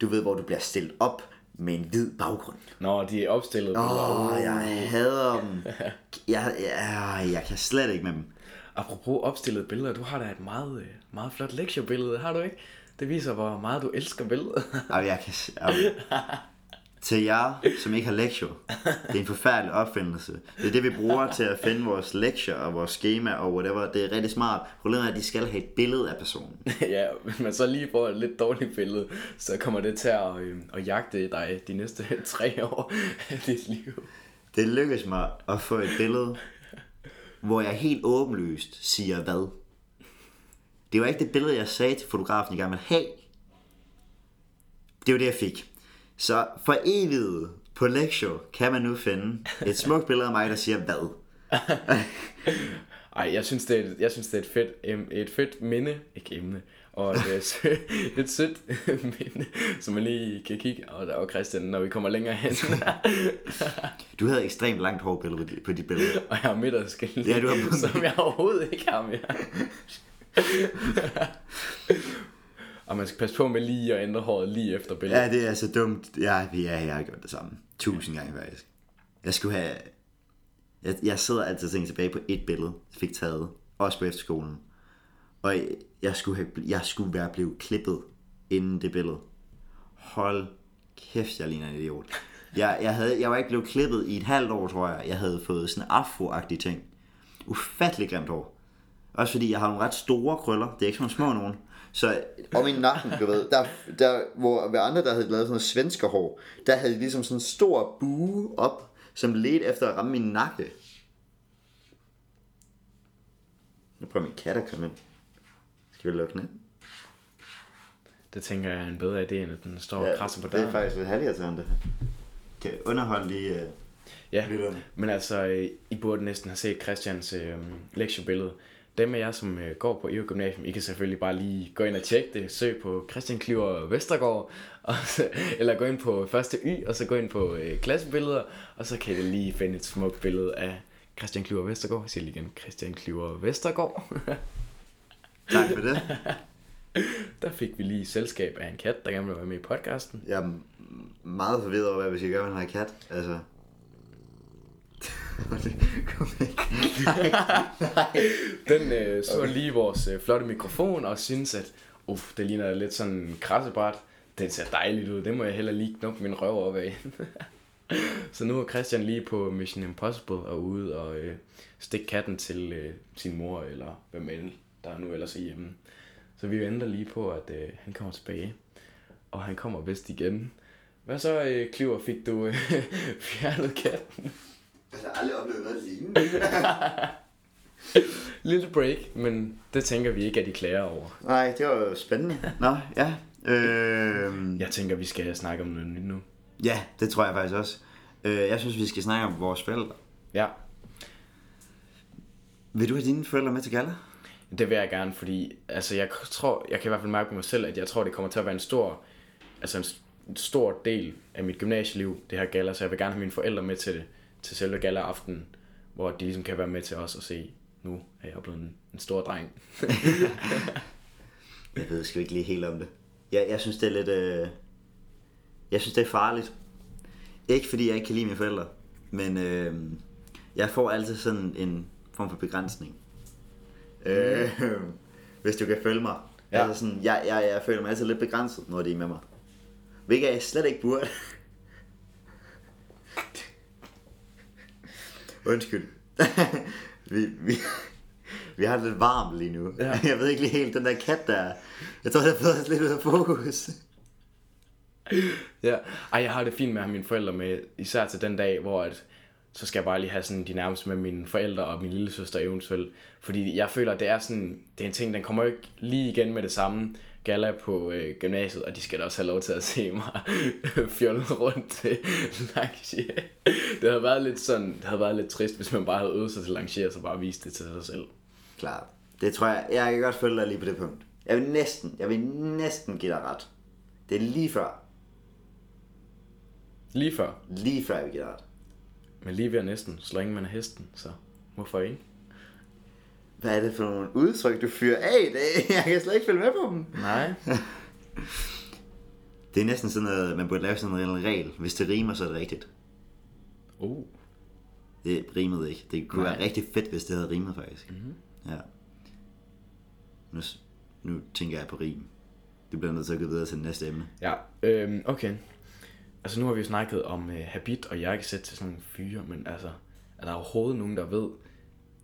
Speaker 4: du ved, hvor du bliver stillet op med en hvid baggrund.
Speaker 3: Når de er opstillet.
Speaker 4: Åh, oh, jeg hader dem. Jeg, jeg, jeg kan slet ikke med dem.
Speaker 3: Apropos opstillede billeder, du har da et meget, øh, meget flot lektiebillede, har du ikke? Det viser, hvor meget du elsker billeder.
Speaker 4: Og jeg kan... Jeg, Til jer, som ikke har lektier. Det er en forfærdelig opfindelse. Det er det, vi bruger til at finde vores lektier og vores schema og whatever. Det er rigtig smart. Problemet er, at de skal have et billede af personen.
Speaker 3: ja, hvis man så lige får et lidt dårligt billede, så kommer det til at, øh, at jagte dig de næste tre år af dit liv.
Speaker 4: Det lykkedes mig at få et billede, hvor jeg helt åbenlyst siger hvad. Det var ikke det billede, jeg sagde til fotografen, jeg gerne ville have. Det var det, jeg fik. Så for evigt på Lecture kan man nu finde et smukt billede af mig, der siger hvad.
Speaker 3: Ej, jeg synes, det er, et- jeg synes, det er et fedt, et fedt minde, ikke emne, og et, øh, et sødt minde, som man lige kan kigge, og der var Christian, når vi kommer længere hen,
Speaker 4: Du havde ekstremt langt hår på dit- på dit billede.
Speaker 3: og jeg har midterskæld,
Speaker 4: Ja, du har
Speaker 3: som jeg overhovedet ikke har mere og man skal passe på med lige at ændre håret lige efter billedet.
Speaker 4: Ja, det er så dumt. Ja, ja, jeg har gjort det samme. Tusind gange faktisk. Jeg skulle have... Jeg, jeg sidder altid og tænker tilbage på et billede, jeg fik taget. Også på efterskolen. Og jeg, jeg, skulle, have, jeg skulle være blevet klippet inden det billede. Hold kæft, jeg ligner en idiot. Jeg, jeg, havde, jeg var ikke blevet klippet i et halvt år, tror jeg. Jeg havde fået sådan afro ting. Ufattelig grimt hår. Også fordi jeg har nogle ret store krøller. Det er ikke sådan små nogen. Så om i nakken, du ved, der, der, hvor ved andre, der havde lavet sådan noget svensker hår, der havde de ligesom sådan en stor bue op, som ledte efter at ramme min nakke. Nu prøver min kat at komme ind. Skal vi lukke den ind?
Speaker 3: Det tænker jeg er en bedre idé, end at den står og krasser på
Speaker 4: det er
Speaker 3: døren.
Speaker 4: faktisk lidt halvirriterende det her. Kan underholde lige... Uh...
Speaker 3: Ja,
Speaker 4: lytterne.
Speaker 3: men altså, øh, I burde næsten have set Christians øh, lektiebillede. Dem af jer, som øh, går på EU Gymnasium, I kan selvfølgelig bare lige gå ind og tjekke det. Søg på Christian Kliver Vestergaard, og så, eller gå ind på første Y, og så gå ind på øh, klassebilleder, og så kan I lige finde et smukt billede af Christian Kliver Vestergaard. Jeg siger lige igen, Christian Kliver Vestergaard.
Speaker 4: Tak for det.
Speaker 3: Der fik vi lige selskab af en kat, der gerne ville være med i podcasten.
Speaker 4: Jeg er meget forvirret over, hvad vi skal gøre med den her kat. Altså... Kom ikke.
Speaker 3: Den øh, så lige vores øh, flotte mikrofon og synes at uff, det ligner lidt sådan en krassebræt. Den ser dejligt ud. Det må jeg heller lige knuppe min røv op af. så nu er Christian lige på Mission Impossible og ude og øh, stikke katten til øh, sin mor eller hvem end der er nu ellers er hjemme. Så vi venter lige på, at øh, han kommer tilbage. Og han kommer vist igen. Hvad så, øh, Kliver? Fik du øh, fjernet katten?
Speaker 4: Jeg har aldrig oplevet noget lignende.
Speaker 3: Lille break, men det tænker vi ikke, at de klager over.
Speaker 4: Nej, det var jo spændende. Nå, ja. Øh,
Speaker 3: Jeg tænker, vi skal snakke om noget nyt nu.
Speaker 4: ja, det tror jeg faktisk også. Øh, jeg synes, vi skal snakke om vores forældre.
Speaker 3: Ja,
Speaker 4: Vil du have dine forældre med til gala?
Speaker 3: det vil jeg gerne, fordi altså, jeg tror, jeg kan i hvert fald mærke på mig selv, at jeg tror, det kommer til at være en stor, altså en stor del af mit gymnasieliv, det her gala, så jeg vil gerne have mine forældre med til det, til selve gala-aften, hvor de ligesom kan være med til os og se, nu er jeg blevet en, en stor dreng.
Speaker 4: Jeg ved sgu ikke lige helt om det. Jeg, jeg synes, det er lidt... Øh... Jeg synes, det er farligt. Ikke fordi jeg ikke kan lide mine forældre, men øh... jeg får altid sådan en form for begrænsning. Øh... Hvis du kan følge mig.
Speaker 3: Ja.
Speaker 4: Ja. Altså sådan, jeg, jeg, jeg føler mig altid lidt begrænset, når de er med mig. Hvilket jeg slet ikke burde. Undskyld. vi, vi, vi har det lidt varmt lige nu.
Speaker 3: Ja.
Speaker 4: Jeg ved ikke lige helt, den der kat der, jeg tror, det har fået os lidt ud af fokus.
Speaker 3: Ja, ej, jeg har det fint med at have mine forældre med, især til den dag, hvor at, så skal jeg bare lige have sådan de nærmeste med mine forældre og min lille søster eventuelt. Fordi jeg føler, at det er sådan, det er en ting, den kommer jo ikke lige igen med det samme gala på øh, gymnasiet, og de skal da også have lov til at se mig fjollet rundt til Langier. Det havde været lidt sådan, det havde været lidt trist, hvis man bare havde øvet sig til Langier, så bare viste det til sig selv.
Speaker 4: Klart. Det tror jeg, jeg kan godt følge dig lige på det punkt. Jeg vil næsten, jeg vil næsten give dig ret. Det er lige før,
Speaker 3: Lige før,
Speaker 4: lige før jeg vil give dig ret.
Speaker 3: men lige ved næsten, så længe man er hesten, så hvorfor ikke?
Speaker 4: Hvad er det for nogle udtryk, du fyrer af i dag? Jeg kan slet ikke følge med på dem.
Speaker 3: Nej.
Speaker 4: Det er næsten sådan noget, man burde lave sådan en regel. Hvis det rimer, så er det rigtigt.
Speaker 3: Uh.
Speaker 4: Det rimede ikke. Det kunne
Speaker 3: Nej.
Speaker 4: være rigtig fedt, hvis det havde rimet faktisk. Mm-hmm. Ja. Nu, nu tænker jeg på rim. Du bliver nødt til at gå videre til det næste emne.
Speaker 3: Ja, øhm, okay. altså nu har vi jo snakket om uh, habit og jakkesæt til sådan nogle fyre, men altså, er der overhovedet nogen, der ved,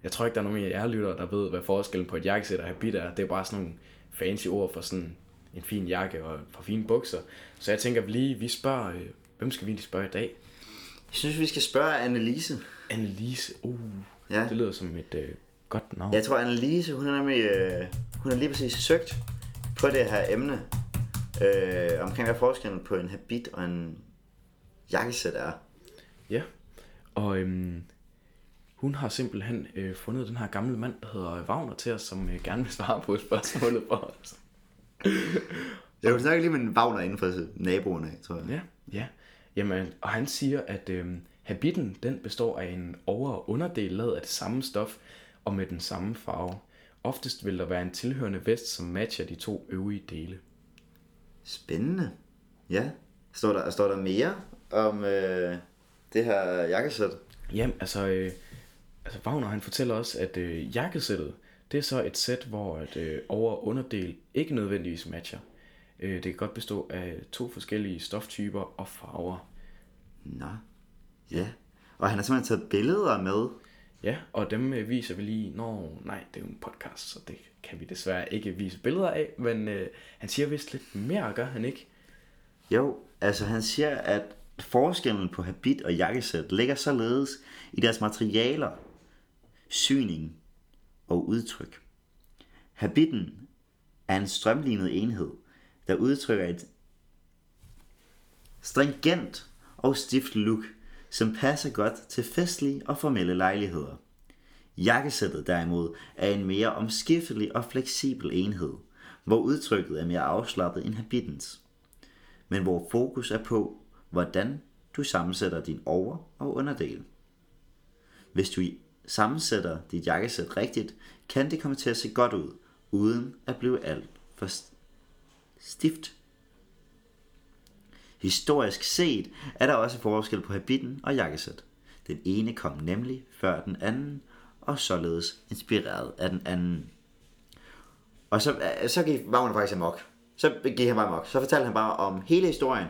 Speaker 3: jeg tror ikke, der er nogen af jer lyttere, der ved, hvad forskellen på et jakkesæt og habit er. Det er bare sådan nogle fancy ord for sådan en fin jakke og par fine bukser. Så jeg tænker lige, vi spørger, øh, hvem skal vi lige spørge i dag?
Speaker 4: Jeg synes, vi skal spørge Annelise.
Speaker 3: Annelise, uh,
Speaker 4: Ja.
Speaker 3: det lyder som et øh, godt navn.
Speaker 4: Jeg tror, Annelise, hun har nemlig øh, hun har lige præcis søgt på det her emne. Øh, omkring hvad forskellen på en habit og en jakkesæt er.
Speaker 3: Ja, og øhm, hun har simpelthen øh, fundet den her gamle mand, der hedder Wagner til os, som øh, gerne vil svare på spørgsmålet for os.
Speaker 4: Jeg vil snakke lige med en Wagner inden for naboerne, tror jeg.
Speaker 3: Ja, ja. Jamen, og han siger, at øhm, habitten, den består af en over- og underdel lavet af det samme stof og med den samme farve. Oftest vil der være en tilhørende vest, som matcher de to øvrige dele.
Speaker 4: Spændende. Ja. Står der, står der mere om øh, det her jakkesæt?
Speaker 3: Jamen, altså, øh, altså Wagner han fortæller også, at øh, jakkesættet, det er så et sæt, hvor at, øh, over- og underdel ikke nødvendigvis matcher. Øh, det kan godt bestå af to forskellige stoftyper og farver.
Speaker 4: Nå. Ja. Og han har simpelthen taget billeder med.
Speaker 3: Ja, og dem øh, viser vi lige, når nej, det er jo en podcast, så det kan vi desværre ikke vise billeder af, men øh, han siger vist lidt mere, gør han ikke?
Speaker 4: Jo, altså han siger, at forskellen på habit og jakkesæt ligger således i deres materialer, syning og udtryk. Habitten er en strømlignet enhed, der udtrykker et stringent og stift look, som passer godt til festlige og formelle lejligheder. Jakkesættet derimod er en mere omskiftelig og fleksibel enhed, hvor udtrykket er mere afslappet end habittens men hvor fokus er på, hvordan du sammensætter din over- og underdel. Hvis du sammensætter dit jakkesæt rigtigt, kan det komme til at se godt ud, uden at blive alt for stift. Historisk set er der også forskel på habitten og jakkesæt. Den ene kom nemlig før den anden, og således inspireret af den anden. Og så, øh, så gik Wagner faktisk amok. Så gik han bare amok. Så fortalte han bare om hele historien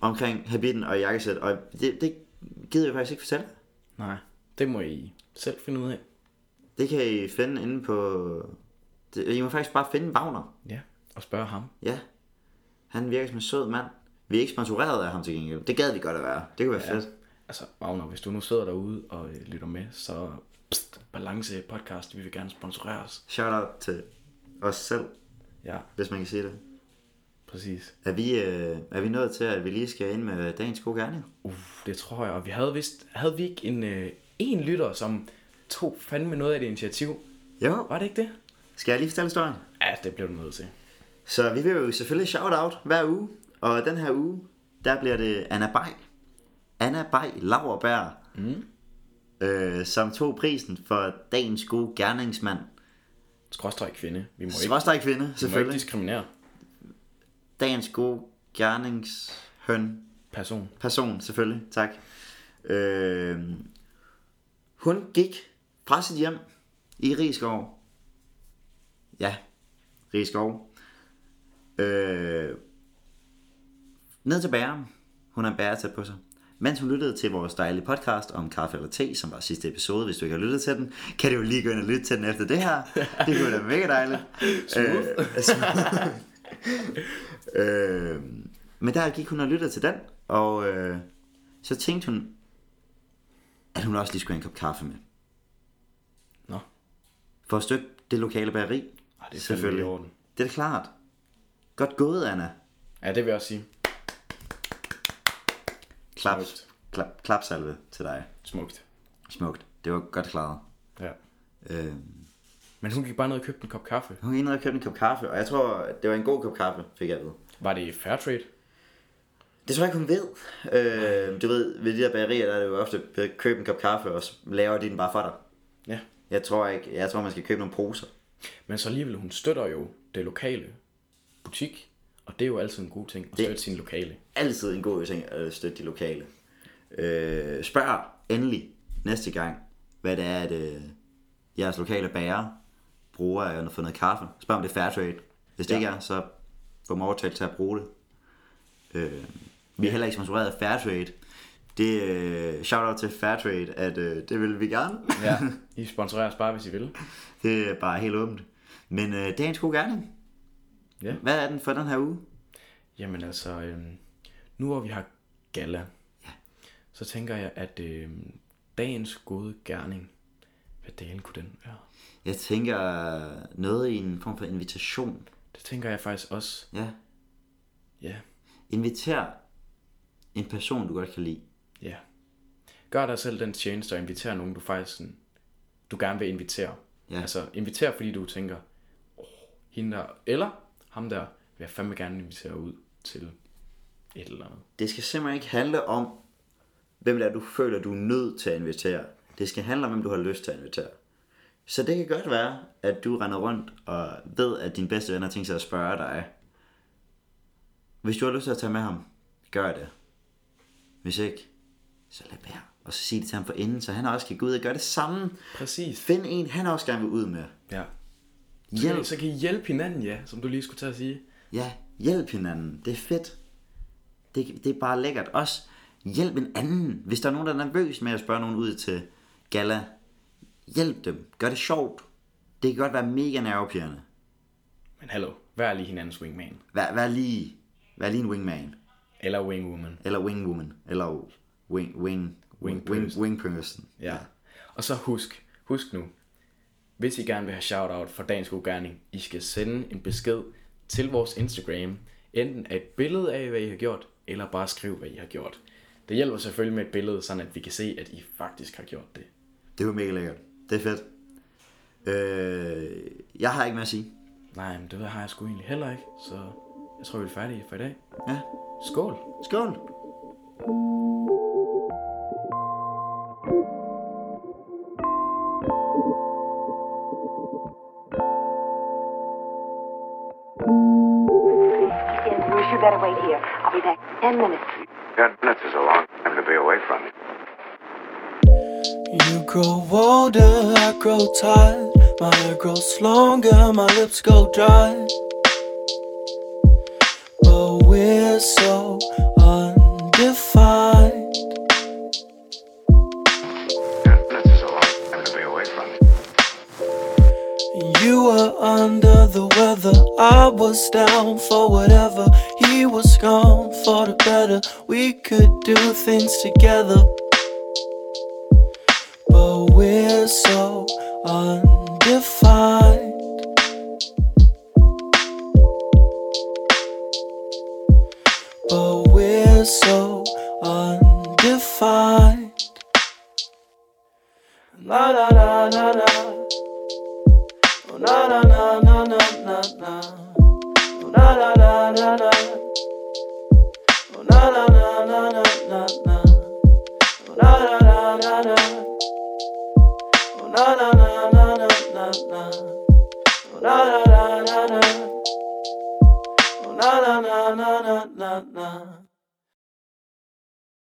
Speaker 4: omkring habitten og jakkesæt. Og det, det gider jeg faktisk ikke fortælle.
Speaker 3: Nej, det må I selv finde ud af.
Speaker 4: Det kan I finde inde på... I må faktisk bare finde Wagner.
Speaker 3: Ja, og spørge ham.
Speaker 4: Ja. Han virker som en sød mand. Vi er ikke sponsoreret af ham til gengæld. Det gad vi godt at være. Det kunne være ja. fedt.
Speaker 3: Altså, Wagner, hvis du nu sidder derude og øh, lytter med, så pst, Balance Podcast, vi vil gerne sponsorere os.
Speaker 4: Shout out til os selv,
Speaker 3: Ja,
Speaker 4: hvis man kan sige det.
Speaker 3: præcis.
Speaker 4: Er vi, øh, er vi nået til, at vi lige skal ind med dagens gode gerning?
Speaker 3: Uff, det tror jeg. Og vi havde vist, havde vi ikke en, øh, en lytter, som tog fandme noget af det initiativ?
Speaker 4: Jo.
Speaker 3: Var det ikke det?
Speaker 4: Skal jeg lige fortælle historien?
Speaker 3: Ja, det blev du nødt til.
Speaker 4: Så vi vil jo selvfølgelig shout out hver uge. Og den her uge, der bliver det Anna Bay. Anna Bay Lauerberg. Mm. Øh, som tog prisen for dagens gode gerningsmand.
Speaker 3: Skråstrej kvinde. Vi må ikke,
Speaker 4: Skråstrej kvinde,
Speaker 3: vi må ikke
Speaker 4: selvfølgelig.
Speaker 3: diskriminere
Speaker 4: Dagens gode gerningshøn.
Speaker 3: person.
Speaker 4: Person, selvfølgelig. Tak. Øh, hun gik fra sit hjem i Rigskov. Ja, Rigskov. Øh, ned til bæren. Hun har en bære tæt på sig. Mens hun lyttede til vores dejlige podcast om kaffe eller te, som var sidste episode, hvis du ikke har lyttet til den, kan du jo lige gå ind og lytte til den efter det her. Det kunne da være mega dejligt.
Speaker 3: Smooth.
Speaker 4: Øh, smooth. øh, men der gik hun og lyttede til den, og øh, så tænkte hun, at hun også lige skulle have en kop kaffe med.
Speaker 3: Nå,
Speaker 4: For at støtte det lokale bageri.
Speaker 3: Ej, det er selvfølgelig i orden.
Speaker 4: Det er da klart. Godt gået, Anna.
Speaker 3: Ja, det vil jeg også sige.
Speaker 4: Klap,
Speaker 3: Smukt.
Speaker 4: klap, klapsalve til dig.
Speaker 3: Smukt.
Speaker 4: Smukt. Det var godt klaret.
Speaker 3: Ja.
Speaker 4: Øh,
Speaker 3: Men hun gik bare ned og købte en kop kaffe.
Speaker 4: hun gik ned og købte en kop kaffe, og jeg tror, det var en god kop kaffe, fik jeg vide.
Speaker 3: Var det Fairtrade?
Speaker 4: Det tror jeg ikke, hun ved. Øh, du ved, ved de der bagerier, der er det jo ofte, at købe en kop kaffe, og så laver de den bare for dig.
Speaker 3: Ja.
Speaker 4: Jeg tror ikke, jeg tror, man skal købe nogle poser.
Speaker 3: Men så alligevel, hun støtter jo det lokale butik. Og det er jo altid en god ting at støtte sin lokale.
Speaker 4: Altid en god ting at støtte de lokale. Øh, spørg endelig næste gang, hvad det er, at øh, jeres lokale bager bruger at få noget kaffe. Spørg om det er fair trade. Hvis det
Speaker 3: Ja.
Speaker 4: ikke er, så få dem overtalt til at bruge det. Øh, Vi er heller ikke sponsoreret af Fairtrade. Det er uh, shout out til Fairtrade, at uh, det vil vi gerne.
Speaker 3: Ja, I sponsorerer os bare, hvis I vil.
Speaker 4: det er bare helt åbent. Men uh, dagens god gerning.
Speaker 3: Ja.
Speaker 4: Hvad er den for den her uge?
Speaker 3: Jamen altså, øhm, nu hvor vi har gala, ja. så tænker jeg, at øhm, dagens gode gerning, hvad delen kunne den være?
Speaker 4: Jeg tænker noget i en form for invitation.
Speaker 3: Det tænker jeg faktisk også.
Speaker 4: Ja.
Speaker 3: Ja,
Speaker 4: Inviter en person, du godt kan lide.
Speaker 3: ja. Gør dig selv den tjeneste og inviter nogen, du faktisk sådan, du gerne vil invitere.
Speaker 4: Ja.
Speaker 3: Altså, inviter, fordi du tænker, oh, hende der, eller ham der, vil jeg fandme gerne invitere ud til et eller andet.
Speaker 4: Det skal simpelthen ikke handle om, hvem det er, du føler, du er nødt til at invitere. Det skal handle om, hvem du har lyst til at invitere. Så det kan godt være, at du render rundt og ved, at din bedste ven har tænkt sig at spørge dig. Hvis du har lyst til at tage med ham, gør det. Hvis ikke, så lad være. Og så sig det til ham for inden, så han også kan gå ud og gøre det samme.
Speaker 3: Præcis.
Speaker 4: Find en, han også gerne vil ud med.
Speaker 3: Ja. Så kan,
Speaker 4: Hjælp,
Speaker 3: så kan I hjælpe hinanden, ja, som du lige skulle tage at sige.
Speaker 4: ja, hjælp hinanden. Det er fedt. Det, det er bare lækkert. Også hjælp en anden. Hvis der er nogen, der er nervøs med at spørge nogen ud til gala, hjælp dem. Gør det sjovt. Det kan godt være mega nervepirrende.
Speaker 3: Men hallo, vær lige hinandens wingman.
Speaker 4: Vær, vær, lige, vær lige en wingman.
Speaker 3: Eller wingwoman.
Speaker 4: Eller wingwoman. Eller wing, wing, wing, wing, wing person.
Speaker 3: Ja. Og så husk, husk nu, hvis I gerne vil have shout-out for dagens god gerning, I skal sende en besked til vores Instagram, enten af et billede af, hvad I har gjort, eller bare skrive, hvad I har gjort. Det hjælper selvfølgelig med et billede, sådan at vi kan se, at I faktisk har gjort det.
Speaker 4: Det var mega lækkert. Det er fedt. Øh, jeg har ikke mere at sige.
Speaker 3: Nej, men det har jeg sgu egentlig heller ikke, så jeg tror, vi er færdige for i dag.
Speaker 4: Ja.
Speaker 3: Skål!
Speaker 4: Skål.
Speaker 5: You better wait here. I'll be back in ten minutes.
Speaker 6: Ten minutes is a long time to be away from you.
Speaker 7: You grow older, I grow tired. My hair grows longer, my lips go dry. We're so undefined.
Speaker 6: Ten minutes is a long time to be away from you.
Speaker 7: You were under the weather, I was down for whatever. He was gone for the better. We could do things together.